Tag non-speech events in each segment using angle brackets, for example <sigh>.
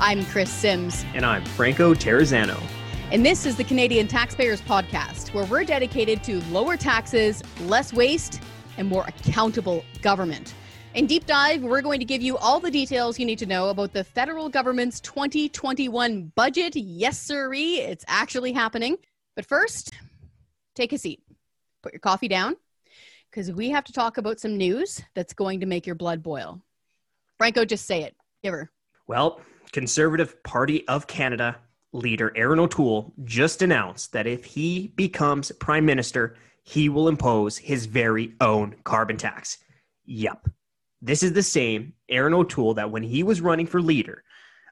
I'm Chris Sims. And I'm Franco Terrazzano. And this is the Canadian Taxpayers Podcast, where we're dedicated to lower taxes, less waste, and more accountable government. In Deep Dive, we're going to give you all the details you need to know about the federal government's 2021 budget. Yes, sirree, it's actually happening. But first, take a seat, put your coffee down, because we have to talk about some news that's going to make your blood boil. Franco, just say it. Give her. Well, Conservative Party of Canada leader Erin O'Toole just announced that if he becomes prime minister, he will impose his very own carbon tax. Yup. This is the same Erin O'Toole that when he was running for leader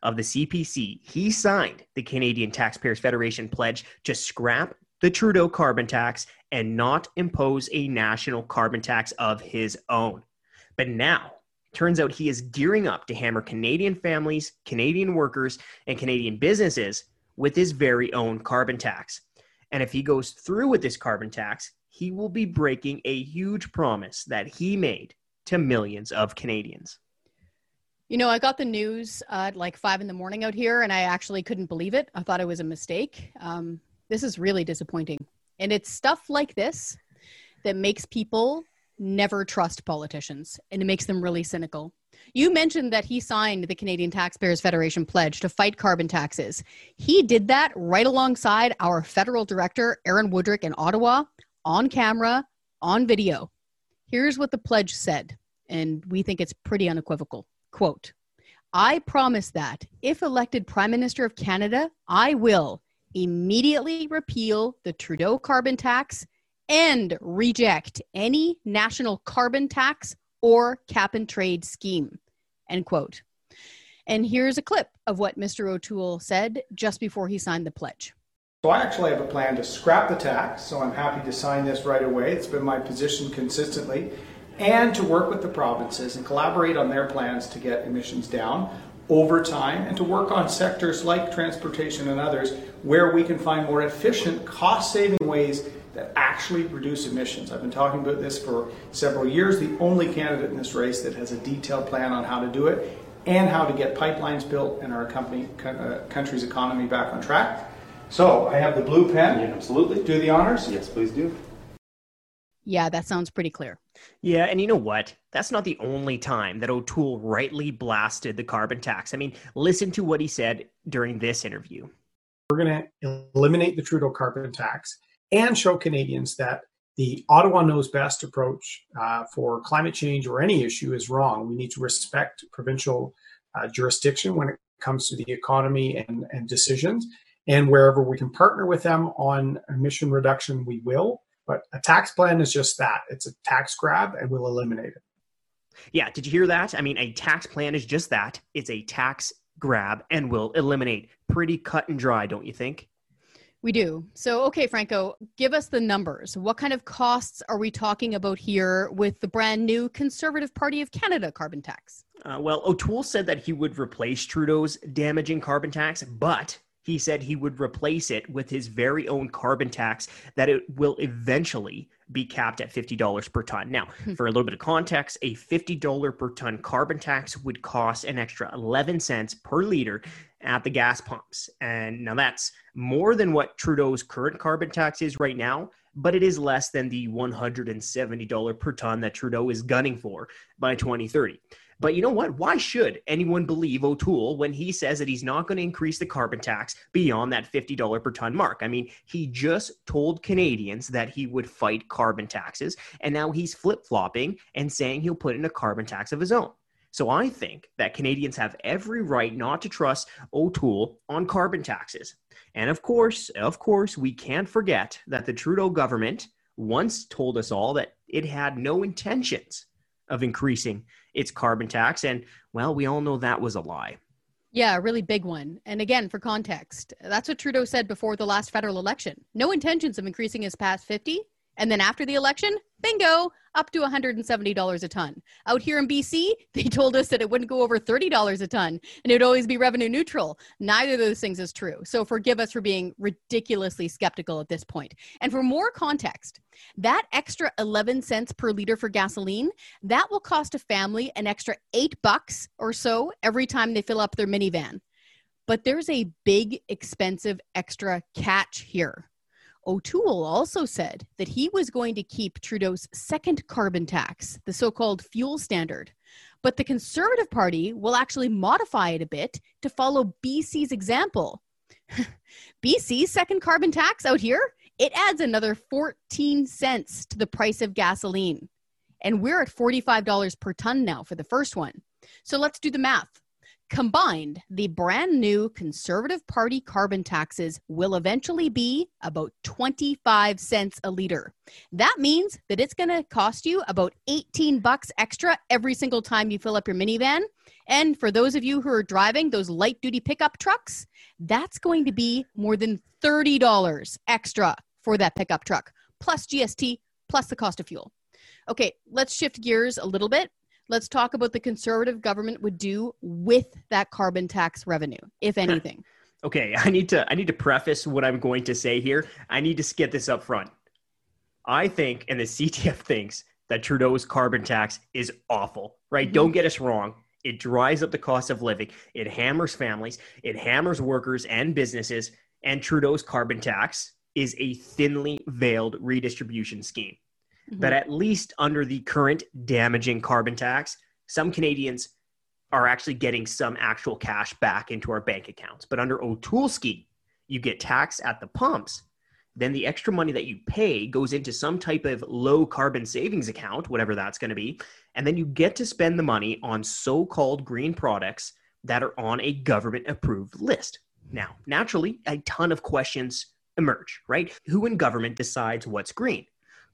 of the CPC, he signed the Canadian Taxpayers Federation pledge to scrap the Trudeau carbon tax and not impose a national carbon tax of his own. But now, turns out he is gearing up to hammer Canadian families, Canadian workers, and Canadian businesses with his very own carbon tax. And if he goes through with this carbon tax, he will be breaking a huge promise that he made to millions of Canadians. You know, I got the news at like five in the morning out here, and I actually couldn't believe it. I thought it was a mistake. Um, this is really disappointing. And it's stuff like this that makes people never trust politicians and it makes them really cynical. You mentioned that he signed the Canadian Taxpayers Federation pledge to fight carbon taxes. He did that right alongside our federal director, Aaron Wudrick, in Ottawa, on camera, on video. Here's what the pledge said, and we think it's pretty unequivocal. Quote, I promise that if elected Prime Minister of Canada, I will immediately repeal the Trudeau carbon tax and reject any national carbon tax or cap and trade scheme. End quote. And here's a clip of what Mr. O'Toole said just before he signed the pledge. So I actually have a plan to scrap the tax, so I'm happy to sign this right away. It's been my position consistently. And to work with the provinces and collaborate on their plans to get emissions down over time and to work on sectors like transportation and others where we can find more efficient, cost saving ways that actually reduce emissions. I've been talking about this for several years, the only candidate in this race that has a detailed plan on how to do it and how to get pipelines built and our company, uh, country's economy back on track. So I have the blue pen. Yeah, absolutely. Do the honors? Yes, please do. Yeah, that sounds pretty clear. Yeah, and you know what? That's not the only time that O'Toole rightly blasted the carbon tax. I mean, listen to what he said during this interview. We're going to eliminate the Trudeau carbon tax and show Canadians that the Ottawa knows best approach uh, for climate change or any issue is wrong. We need to respect provincial uh, jurisdiction when it comes to the economy and, and decisions. And wherever we can partner with them on emission reduction, we will. But a tax plan is just that it's a tax grab and we'll eliminate it. Yeah, did you hear that? I mean, a tax plan is just that it's a tax grab and will eliminate. Pretty cut and dry, don't you think? We do. So, okay, Franco, give us the numbers. What kind of costs are we talking about here with the brand new Conservative Party of Canada carbon tax? Uh, well, O'Toole said that he would replace Trudeau's damaging carbon tax, but he said he would replace it with his very own carbon tax that it will eventually be capped at $50 per ton. Now, hmm. for a little bit of context, a $50 per ton carbon tax would cost an extra 11 cents per liter at the gas pumps. And now that's more than what Trudeau's current carbon tax is right now, but it is less than the $170 per ton that Trudeau is gunning for by 2030. But you know what? Why should anyone believe O'Toole when he says that he's not going to increase the carbon tax beyond that $50 per ton mark? I mean, he just told Canadians that he would fight carbon taxes, and now he's flip flopping and saying he'll put in a carbon tax of his own. So I think that Canadians have every right not to trust O'Toole on carbon taxes. And of course, of course, we can't forget that the Trudeau government once told us all that it had no intentions of increasing its carbon tax. And well, we all know that was a lie. Yeah, a really big one. And again, for context, that's what Trudeau said before the last federal election. No intentions of increasing his past 50. And then after the election, bingo, up to $170 a ton. Out here in BC, <laughs> they told us that it wouldn't go over $30 a ton and it would always be revenue neutral. Neither of those things is true. So forgive us for being ridiculously skeptical at this point. And for more context, that extra 11 cents per liter for gasoline, that will cost a family an extra 8 bucks or so every time they fill up their minivan. But there's a big, expensive extra catch here. O'Toole also said that he was going to keep Trudeau's second carbon tax, the so called fuel standard. But the Conservative Party will actually modify it a bit to follow BC's example. <laughs> BC's second carbon tax out here, it adds another 14 cents to the price of gasoline. And we're at $45 per ton now for the first one. So let's do the math. Combined, the brand new Conservative Party carbon taxes will eventually be about 25 cents a liter. That means that it's going to cost you about 18 bucks extra every single time you fill up your minivan. And for those of you who are driving those light duty pickup trucks, that's going to be more than $30 extra for that pickup truck, plus GST, plus the cost of fuel. Okay, let's shift gears a little bit let's talk about the conservative government would do with that carbon tax revenue, if anything. okay, <laughs> I need to I need to preface what I'm going to say here. I need to get this up front. I think, and the <laughs> CTF thinks that Trudeau's carbon tax is awful. Right? Mm-hmm. Don't get us wrong. It dries up the cost of living. It hammers families. It hammers workers and businesses. And Trudeau's carbon tax is a thinly veiled redistribution scheme mm-hmm. but at least under the current damaging carbon tax, some Canadians are actually getting some actual cash back into our bank accounts. But under O'Toole scheme, you get tax at the pumps. Then the extra money that you pay goes into some type of low carbon savings account, whatever that's going to be. And then you get to spend the money on so called green products that are on a government approved list. Now, naturally, a ton of questions emerge, right? Who in government decides what's green?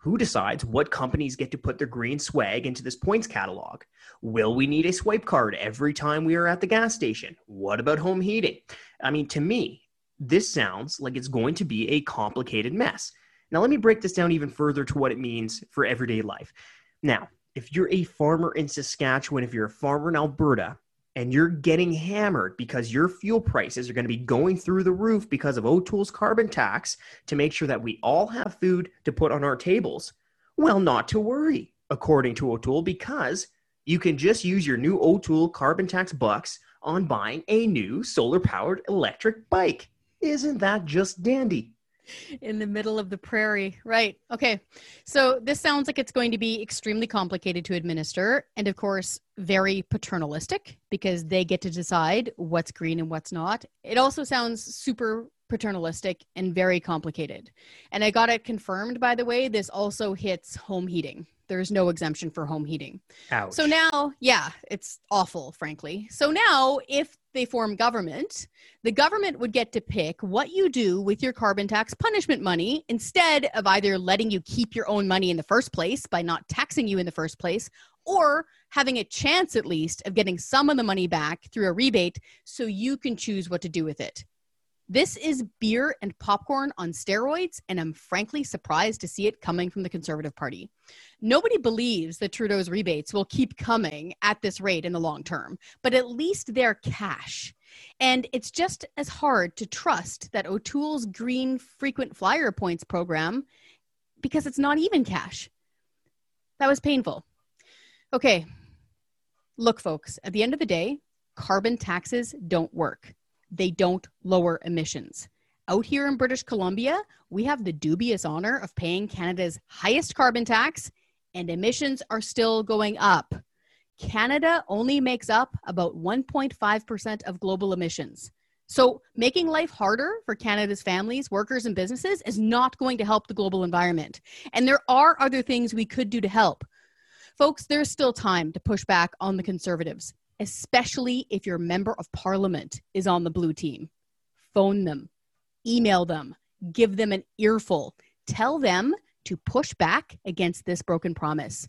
Who decides what companies get to put their green swag into this points catalog? Will we need a swipe card every time we are at the gas station? What about home heating? I mean, to me, this sounds like it's going to be a complicated mess. Now, let me break this down even further to what it means for everyday life. Now, if you're a farmer in Saskatchewan, if you're a farmer in Alberta, and you're getting hammered because your fuel prices are going to be going through the roof because of O'Toole's carbon tax to make sure that we all have food to put on our tables, well, not to worry, according to O'Toole, because you can just use your new O'Toole carbon tax bucks on buying a new solar powered electric bike. Isn't that just dandy? In the middle of the prairie. Right. Okay. So this sounds like it's going to be extremely complicated to administer and, of course, very paternalistic because they get to decide what's green and what's not. It also sounds super paternalistic and very complicated. And I got it confirmed, by the way, this also hits home heating. There's no exemption for home heating. Ouch. So now, yeah, it's awful, frankly. So now, if they form government, the government would get to pick what you do with your carbon tax punishment money instead of either letting you keep your own money in the first place by not taxing you in the first place or having a chance at least of getting some of the money back through a rebate so you can choose what to do with it. This is beer and popcorn on steroids, and I'm frankly surprised to see it coming from the Conservative Party. Nobody believes that Trudeau's rebates will keep coming at this rate in the long term, but at least they're cash. And it's just as hard to trust that O'Toole's Green Frequent Flyer Points program because it's not even cash. That was painful. Okay, look, folks, at the end of the day, carbon taxes don't work they don't lower emissions. Out here in British Columbia, we have the dubious honor of paying Canada's highest carbon tax, and emissions are still going up. Canada only makes up about 1.5% of global emissions. So, making life harder for Canada's families, workers, and businesses is not going to help the global environment. And there are other things we could do to help. Folks, there's still time to push back on the Conservatives especially if your member of parliament is on the blue team. Phone them, email them, give them an earful. Tell them to push back against this broken promise.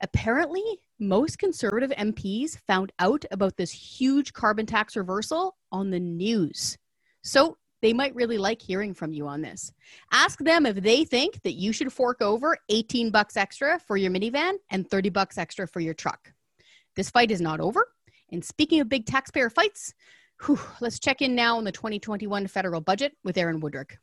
Apparently, most conservative MPs found out about this huge carbon tax reversal on the news. So they might really like hearing from you on this. Ask them if they think that you should fork over 18 bucks extra for your minivan and 30 bucks extra for your truck. This fight is not over. And speaking of big taxpayer fights, whew, let's check in now on the 2021 federal budget with Aaron Wudrick.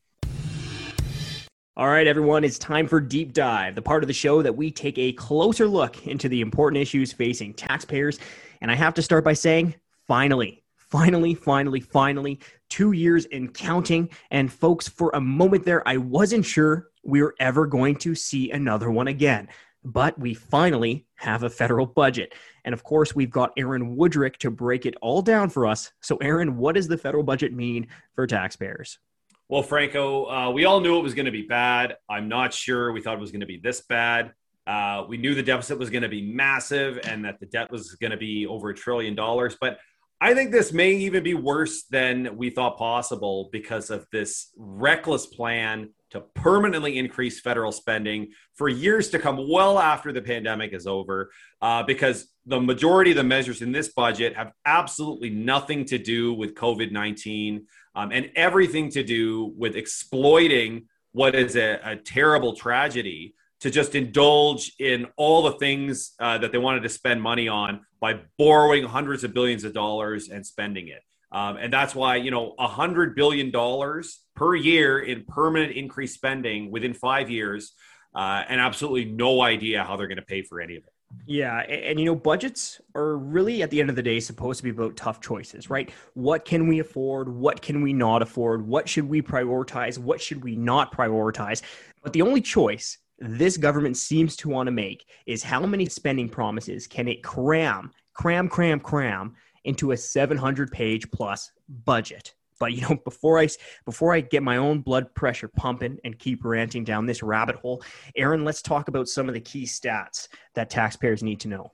All right, everyone, it's time for Deep Dive, the part of the show that we take a closer look into the important issues facing taxpayers. And I have to start by saying, finally, finally, finally, finally, two years in counting. And folks, for a moment there, I wasn't sure we were ever going to see another one again. But we finally have a federal budget. And of course, we've got Aaron Wudrick to break it all down for us. So, Aaron, what does the federal budget mean for taxpayers? Well, Franco, uh, we all knew it was going to be bad. I'm not sure we thought it was going to be this bad. Uh, we knew the deficit was going to be massive and that the debt was going to be over a trillion dollars. But I think this may even be worse than we thought possible because of this reckless plan to permanently increase federal spending for years to come, well after the pandemic is over, uh, because the majority of the measures in this budget have absolutely nothing to do with COVID 19 um, and everything to do with exploiting what is a, a terrible tragedy to just indulge in all the things uh, that they wanted to spend money on by borrowing hundreds of billions of dollars and spending it. Um, and that's why, you know, a hundred billion dollars per year in permanent increased spending within five years, uh, and absolutely no idea how they're going to pay for any of it. Yeah, and, and, you know, budgets are really at the end of the day supposed to be about tough choices, right? What can we afford? What can we not afford? What should we prioritize? What should we not prioritize? But the only choice this government seems to want to make is how many spending promises can it cram, cram, cram, cram into a 700 page plus budget. But you know, before I before I get my own blood pressure pumping and keep ranting down this rabbit hole, Aaron, let's talk about some of the key stats that taxpayers need to know.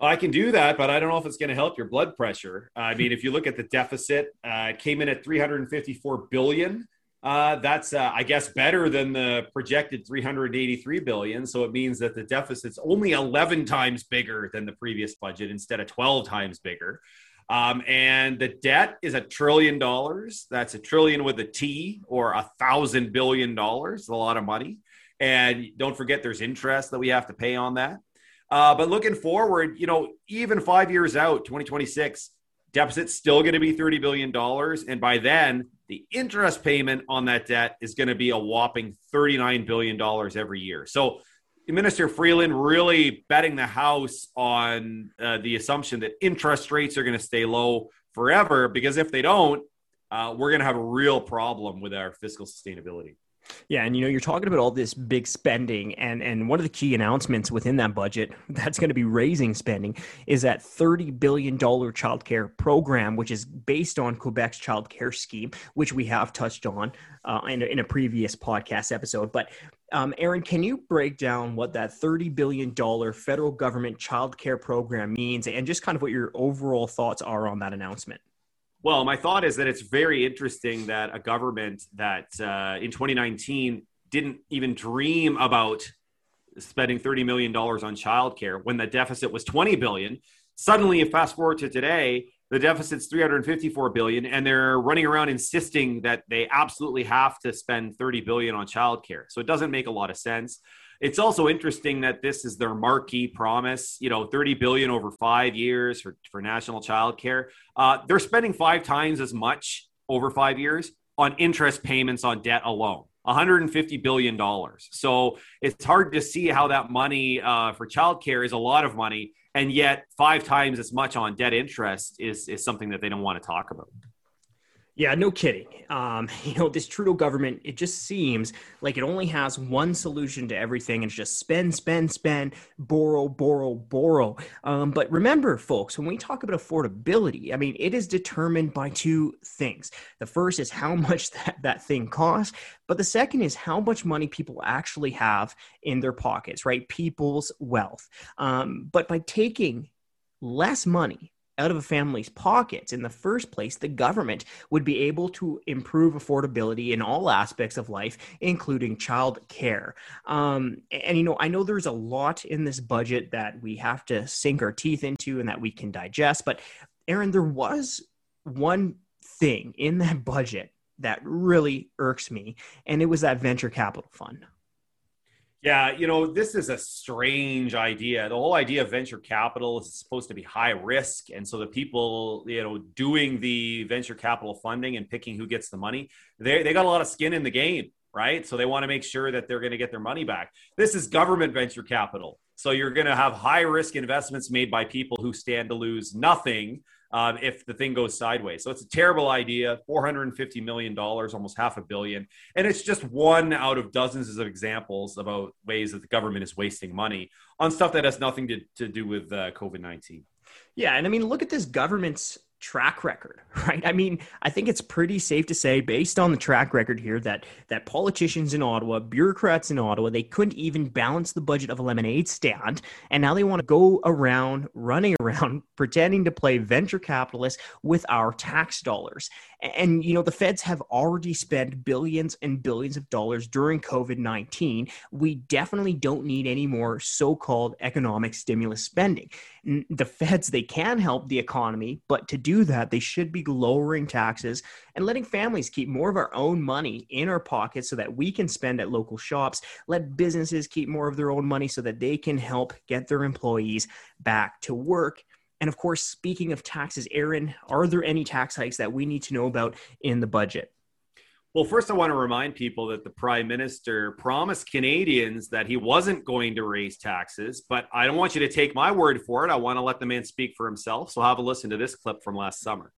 I can do that, but I don't know if it's going to help your blood pressure. I mean, if you look at the deficit, uh, it came in at 354 billion. Uh, that's, uh, I guess, better than the projected 383 billion. So it means that the deficit's only 11 times bigger than the previous budget instead of 12 times bigger. Um, and the debt is a trillion dollars. That's a trillion with a T or a thousand billion dollars. A lot of money. And don't forget, there's interest that we have to pay on that. Uh, but looking forward, you know, even five years out, 2026, deficit's still going to be $30 billion. And by then, the interest payment on that debt is going to be a whopping $39 billion every year. So, Minister Freeland really betting the house on uh, the assumption that interest rates are going to stay low forever, because if they don't, uh, we're going to have a real problem with our fiscal sustainability. Yeah, and you know, you're talking about all this big spending, and and one of the key announcements within that budget <laughs> that's going to be raising spending is that 30 billion dollar childcare program, which is based on Quebec's childcare scheme, which we have touched on uh, in, a, in a previous podcast episode. But um, Aaron, can you break down what that 30 billion dollar federal government childcare program means, and just kind of what your overall thoughts are on that announcement? Well, my thought is that it's very interesting that a government that uh, in 2019 didn't even dream about spending 30 million dollars on childcare when the deficit was 20 billion. Suddenly, if fast forward to today, the deficit's 354 billion, and they're running around insisting that they absolutely have to spend 30 billion on childcare. So it doesn't make a lot of sense. It's also interesting that this is their marquee promise, you know, 30 billion over five years for, for national child care. Uh, they're spending five times as much over five years on interest payments on debt alone. 150 billion dollars. So it's hard to see how that money uh, for childcare is a lot of money, and yet five times as much on debt interest is is something that they don't want to talk about. Yeah, no kidding. Um, <laughs> you know, this Trudeau government, it just seems like it only has one solution to everything. It's just spend, spend, spend, borrow, borrow, borrow. Um, but remember, folks, when we talk about affordability, I mean, it is determined by two things. The first is how <laughs> much that, that thing costs, but the second is how much money people actually have in their pockets, right? People's wealth. Um, but by taking less money out of a family's pockets in the first place, the government would be able to improve affordability in all aspects of life, including child care. Um, and, you know, I know there's a lot in this budget that we have to sink our teeth into and that we can digest. But, Aaron, there was one thing in that budget that really irks me, and it was that venture capital fund. Yeah, you know, this is a strange idea. The whole idea of venture capital is supposed to be high risk. And so the people, you know, doing the venture capital funding and picking who gets the money, they, they got a lot of skin in the game, right? So they want to make sure that they're going to get their money back. This is government venture capital. So you're going to have high risk investments made by people who stand to lose nothing um, if the thing goes sideways. So it's a terrible idea. $450 million, almost half a billion. And it's just one out of dozens of examples about ways that the government is wasting money on stuff that has nothing to, to do with uh, COVID 19. Yeah. And I mean, look at this government's track record, <laughs> right? I mean, I think it's pretty safe to say, based on the track record here, that that politicians in Ottawa, bureaucrats in Ottawa, they couldn't even balance the budget of a lemonade stand, and now they want to go around running <laughs> around pretending to play venture capitalists with our tax dollars. And, you know, the feds have already spent billions and billions of dollars during COVID 19. We definitely don't need any more so called economic stimulus spending. The feds, they can help the economy, but to do that, they should be lowering taxes and letting families keep more of our own money in our pockets so that we can spend at local shops. Let businesses keep more of their own money so that they can help get their employees back to work and of course, speaking of taxes, Aaron, are there any tax hikes that we need to know about in the budget? Well, first, I want to remind people that the prime minister promised Canadians that he wasn't going to raise taxes, but I don't want you to take my word for it. I want to let the man speak for himself. So, have a listen to this clip from last summer.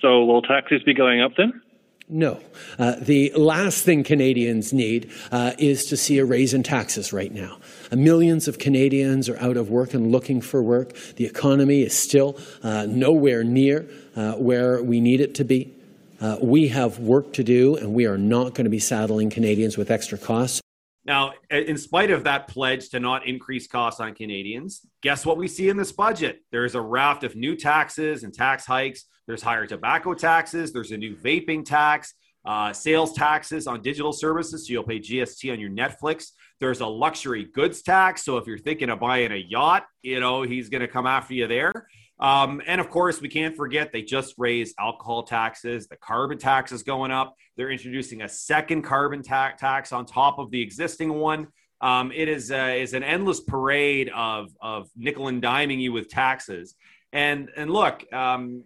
So, will taxes be going up then? No. Uh, the last thing Canadians need uh, is to see a raise in taxes right now. Uh, millions of Canadians are out of work and looking for work. The economy is still uh, nowhere near uh, where we need it to be. Uh, we have work to do, and we are not going to be saddling Canadians with extra costs. Now, in spite of that pledge to not increase costs on Canadians, guess what we see in this budget? There's a raft of new taxes and tax hikes. There's higher tobacco taxes. There's a new vaping tax, uh, sales taxes on digital services. So you'll pay GST on your Netflix. There's a luxury goods tax. So if you're thinking of buying a yacht, you know, he's going to come after you there. Um, and of course, we can't forget they just raised alcohol taxes. The carbon tax is going up. They're introducing a second carbon ta- tax on top of the existing one. Um, it is uh, is an endless parade of of nickel and diming you with taxes. And and look, um,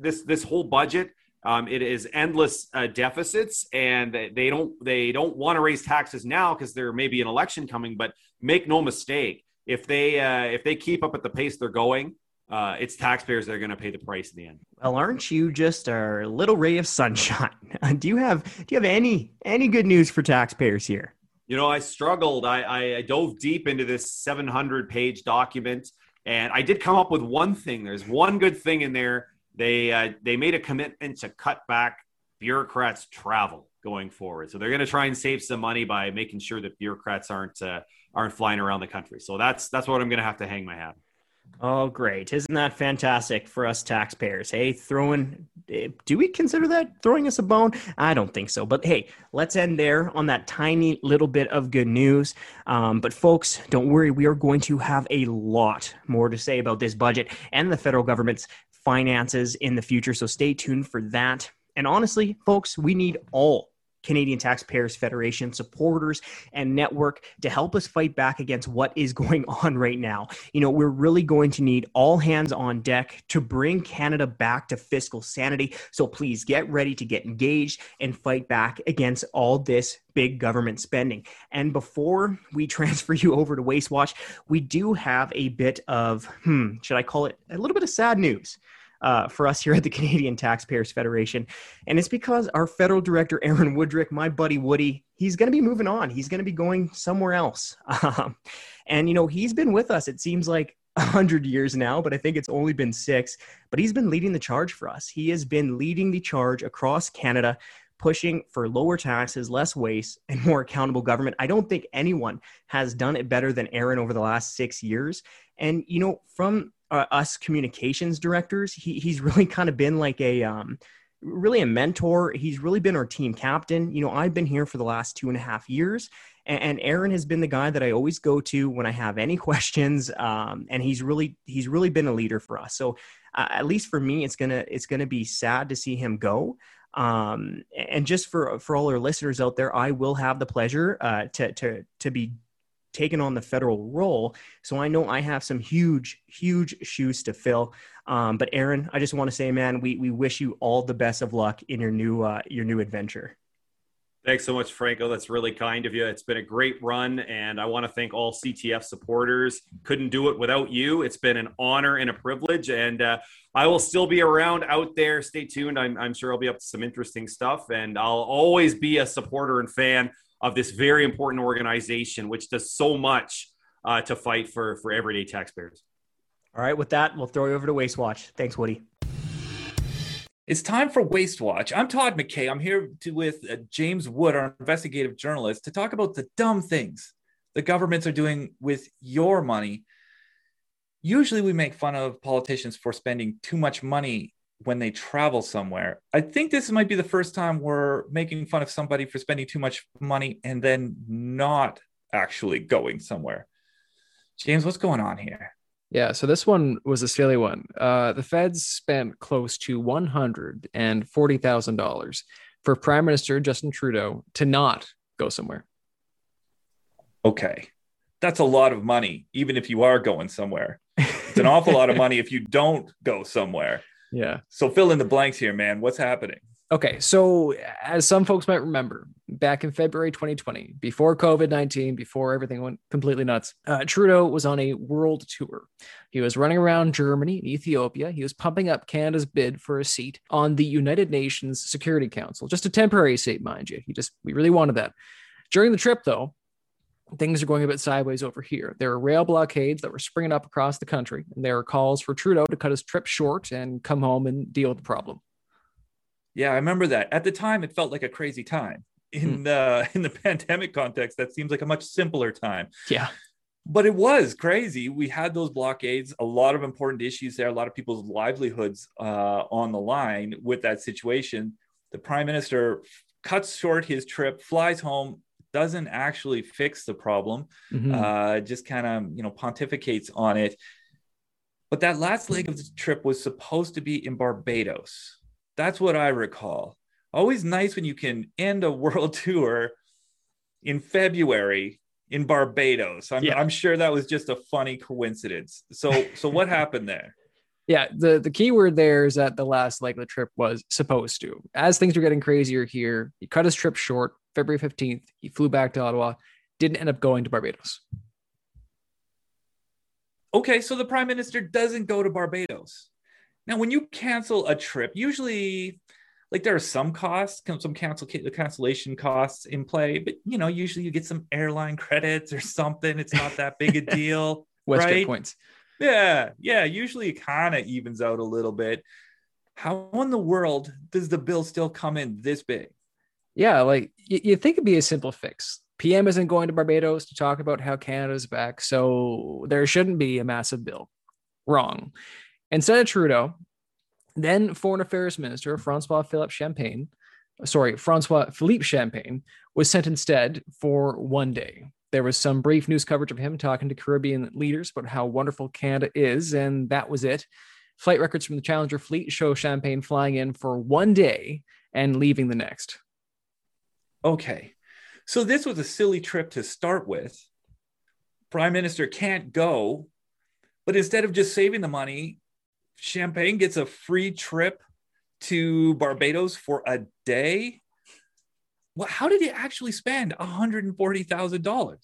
this this whole budget um, it is endless uh, deficits, and they don't they don't want to raise taxes now because there may be an election coming. But make no mistake, if they uh, if they keep up at the pace they're going, uh, it's taxpayers that are going to pay the price in the end. Well, aren't you just a little ray of sunshine? <laughs> do you have do you have any any good news for taxpayers here? You know, I struggled. I, I dove deep into this 700 page document, and I did come up with one thing. There's one good thing in there. They uh, they made a commitment to cut back bureaucrats' travel going forward. So they're going to try and save some money by making sure that bureaucrats aren't uh, aren't flying around the country. So that's that's what I'm going to have to hang my hat. Oh, great. Isn't that fantastic for us taxpayers? Hey, throwing, do we consider that throwing us a bone? I don't think so. But hey, let's end there on that tiny little bit of good news. Um, but folks, don't worry. We are going to have a lot more to say about this budget and the federal government's finances in the future. So stay tuned for that. And honestly, folks, we need all Canadian Taxpayers Federation supporters and network to help us fight back against what is <laughs> going on right now. You know, we're really going to need all hands on deck to bring Canada back to fiscal sanity. So please get ready to get engaged and fight back against all this big government spending. And before we <laughs> transfer you over to Waste Watch, we do have a bit of, hmm, should I call it a little bit of sad news? Uh, for us here at the <laughs> Canadian Taxpayers Federation. And it's because our federal director, Aaron Wudrick, my buddy Woody, he's going to be moving on. He's going to be going somewhere else. <laughs> Um, and, you know, he's been with us, it seems like <laughs> a hundred years now, but I think it's only been six. But he's been leading the charge for us. He has been leading the charge across Canada pushing for lower taxes, less waste, and more accountable government. I don't think anyone has done it better than Aaron over the last six years. And, you know, from uh, us communications directors, he, he's really <laughs> kind of been like a, um, really a mentor. He's really been our team captain. You know, I've been here for the last two and a half years, and, and Aaron has been the guy that I always go to when I have any <laughs> questions. Um, and he's really he's really been a leader for us. So uh, at least for me, it's gonna it's gonna be sad to see him go. Um, and just for for all our listeners out there, I will have the pleasure uh, to to to be taken on the federal role. So I know I have some huge, huge shoes to fill. Um, but Aaron, I just want to say, man, we we wish you all the best of luck in your new uh, your new adventure. Thanks so much, Franco. That's really kind of you. It's been a great run, and I want to thank all CTF supporters. Couldn't do it without you. It's been an honor and a privilege, and uh, I will still be around out there. Stay tuned. I'm, I'm sure I'll be up to some interesting stuff, and I'll always be a supporter and fan of this very important organization, which does so much uh, to fight for for everyday taxpayers. All right, with that, we'll throw you over to Waste Watch. Thanks, Woody. It's time for Waste Watch. I'm Todd MacKay. I'm here to, with uh, James Wood, our investigative journalist, to talk about the dumb things the governments are doing with your money. Usually, we make fun of politicians for spending too much money when they travel somewhere. I think this might be the first time we're making fun of somebody for spending too much money and then not actually going somewhere. James, what's going on here? Yeah, so this one was a silly one. Uh, the feds spent close to $140,000 for Prime Minister Justin Trudeau to not go somewhere. Okay. That's a lot of money, even if you are going somewhere. It's an awful lot of money if you don't go somewhere. Yeah. So fill in the blanks here, man. What's happening? Okay, so as some folks might remember, back in February 2020, before COVID 19, before everything went completely nuts, uh, Trudeau was on a world tour. He was running around Germany and Ethiopia. He was pumping up Canada's bid for a seat on the United Nations Security Council, just a temporary seat, mind you. He just, we really wanted that. During the trip, though, things are going a bit sideways over here. There are rail blockades that were springing up across the country, and there are calls for Trudeau to cut his trip short and come home and deal with the problem. Yeah, I remember that. At the time, it felt like a crazy time. In hmm. the <laughs> in the pandemic context, that seems like a much simpler time. Yeah. But it was crazy. We had those blockades, a lot of important issues there, a lot of people's livelihoods uh, on the line with that situation. The prime minister cuts short his trip, flies home, doesn't actually fix the problem, mm-hmm. uh, just kind of you know pontificates on it. But that last leg of the trip was supposed to be in Barbados. That's what I recall. Always nice when you can end a <laughs> world tour in February in Barbados. I'm, yeah. I'm sure that was just a funny coincidence. So, so what <laughs> happened there? Yeah, the, the key word there is that the last leg of the trip was supposed to. As things were getting crazier here, he cut his trip short February 15th. He flew back to Ottawa, didn't end up going to Barbados. Okay, so the prime minister doesn't go to Barbados. Now, when you cancel a trip, usually like there are some costs, some cancel cancellation costs in play, but you know, usually you get some airline credits or something. It's not that big a <laughs> deal. WestJet right? points. Yeah, yeah. Usually it kind of evens out a little bit. How in the world does the bill still come in this big? Yeah, like you, you think it'd be a simple fix. PM isn't going to Barbados to talk about how Canada's back, so there shouldn't be a massive bill. Wrong. Instead of Trudeau, then Foreign Affairs Minister Francois Philippe Champagne, sorry, Francois Philippe Champagne, was sent instead for one day. There was some brief news coverage of him talking to Caribbean leaders about how wonderful Canada is, and that was it. Flight records from the Challenger fleet show Champagne flying in for one day and leaving the next. Okay. So this was a silly trip to start with. Prime Minister can't go, but instead of just saving the money, Champagne gets a free trip to Barbados for a day. Well, how did he actually spend $140,000?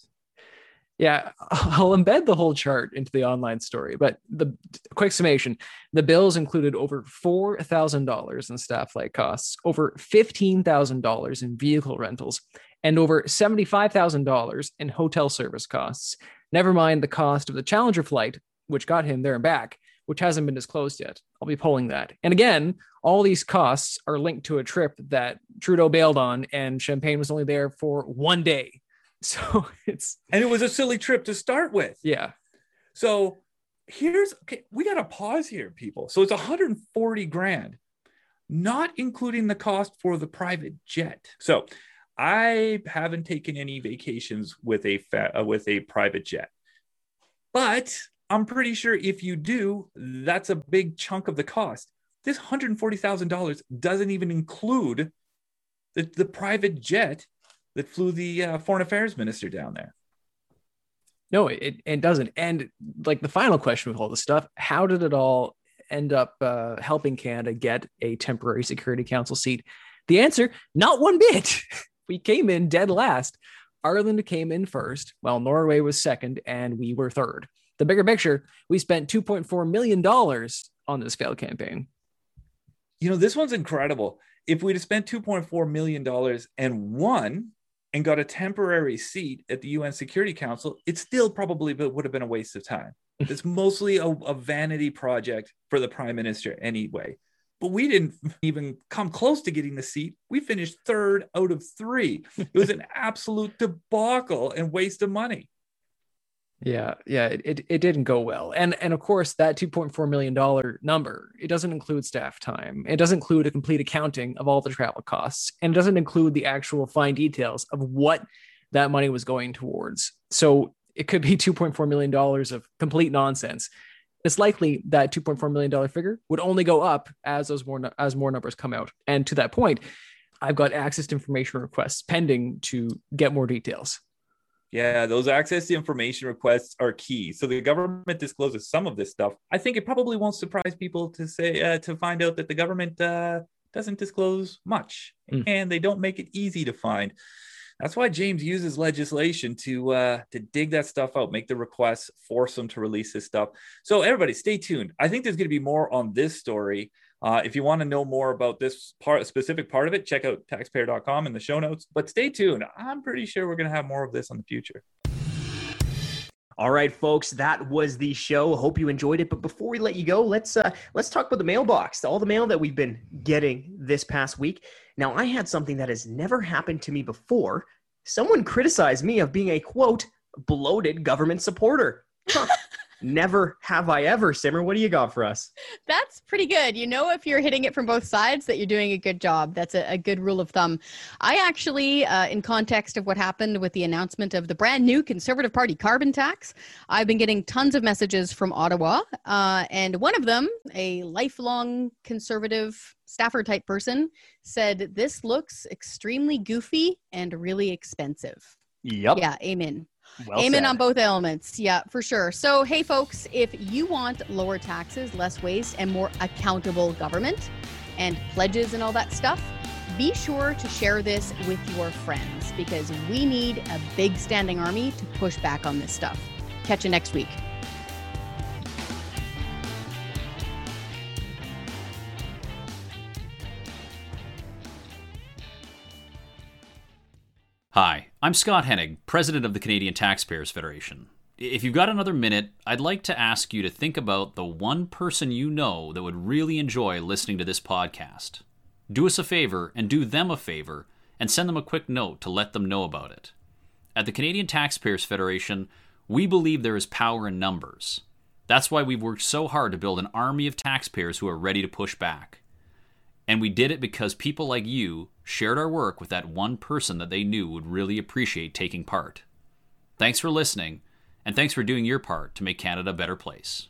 Yeah, <laughs> I'll embed the whole chart into the online story, but the quick summation the bills included over $4,000 in staff flight costs, over $15,000 in vehicle rentals, and over $75,000 in hotel service costs. Never mind the cost of the Challenger flight, which got him there and back, which hasn't been disclosed yet. I'll be pulling that. And again, all these costs are linked to a trip that Trudeau bailed on, and Champagne was only there for one day. So <laughs> it's and it was a silly trip to start with. Yeah. So here's okay, we got to pause here, people. So it's 140 grand, not including the cost for the private jet. So I haven't taken any vacations with a fa- uh, with a private jet, but I'm pretty sure if you do, that's a big chunk of the cost. This $140,000 doesn't even include the, the private jet that flew the uh, foreign affairs minister down there. No, it, it doesn't. And like the final question with all this stuff, how did it all end up uh, helping Canada get a temporary Security Council seat? The answer, not one bit. <laughs> we came in dead last. Ireland came in first, while Norway was second, and we were third. The bigger picture, we spent $2.4 million on this failed campaign. You know, this one's incredible. If we'd have spent $2.4 million and won and got a temporary seat at the UN Security Council, it still probably would have been a waste of time. <laughs> It's mostly a, a vanity project for the prime minister anyway. But we didn't even come close to getting the seat. We finished third out of three. It was an <laughs> absolute debacle and waste of money. Yeah, yeah, it, it, it, didn't go well. And and of course that 2.4 million dollar number, it doesn't include staff time. It doesn't include a complete accounting of all the travel costs and it doesn't include the actual fine details of what that money was going towards. So it could be <laughs> 2.4 million dollars of complete nonsense. It's likely that 2.4 million dollar figure would only go up as those more as more numbers come out. And to that point, I've got access to information requests pending to get more details. Yeah, those access to information requests are key. So the government discloses some of this stuff. I think it probably won't surprise people to say uh, to find out that the government uh, doesn't disclose much, mm. and they don't make it easy to find. That's why James uses legislation to uh, to dig that stuff out, make the requests, force them to release this stuff. So everybody, stay tuned. I think there's going to be more on this story. Uh, if you want to know more about this part, specific part of it, check out taxpayer.com in the show notes. But stay tuned. I'm pretty sure we're going to have more of this in the future. All right, folks, that was the show. Hope you enjoyed it. But before we let you go, let's uh, let's talk about the mailbox, all the mail that we've been getting this past week. Now, I had something that has never happened to me before. Someone criticized me of being a quote bloated government supporter. <laughs> Never have I ever. Simmer, what do you got for us? That's pretty good. You know, if you're hitting it from both sides, that you're doing a good job. That's a, a good rule of thumb. I actually, uh, in context of what happened with the announcement of the brand new Conservative Party carbon tax, I've been getting tons of messages from Ottawa. Uh, and one of them, a lifelong conservative staffer type person, said, This looks extremely goofy and really expensive. Yep. Yeah, amen. Well Amen said. on both elements. Yeah, for sure. So, hey, folks, if you want lower taxes, less waste, and more accountable government and pledges and all that stuff, be sure to share this with your friends because we need a big standing army to push back on this stuff. Catch you next week. I'm Scott Hennig, President of the Canadian Taxpayers Federation. If you've got another minute, I'd like to ask you to think about the one person you know that would really enjoy listening to this podcast. Do us a favor and do them a favor and send them a quick note to let them know about it. At the Canadian Taxpayers Federation, we believe there is power in numbers. That's why we've worked so hard to build an army of taxpayers who are ready to push back. And we did it because people like you shared our work with that one person that they knew would really appreciate taking part. Thanks for listening, and thanks for doing your part to make Canada a better place.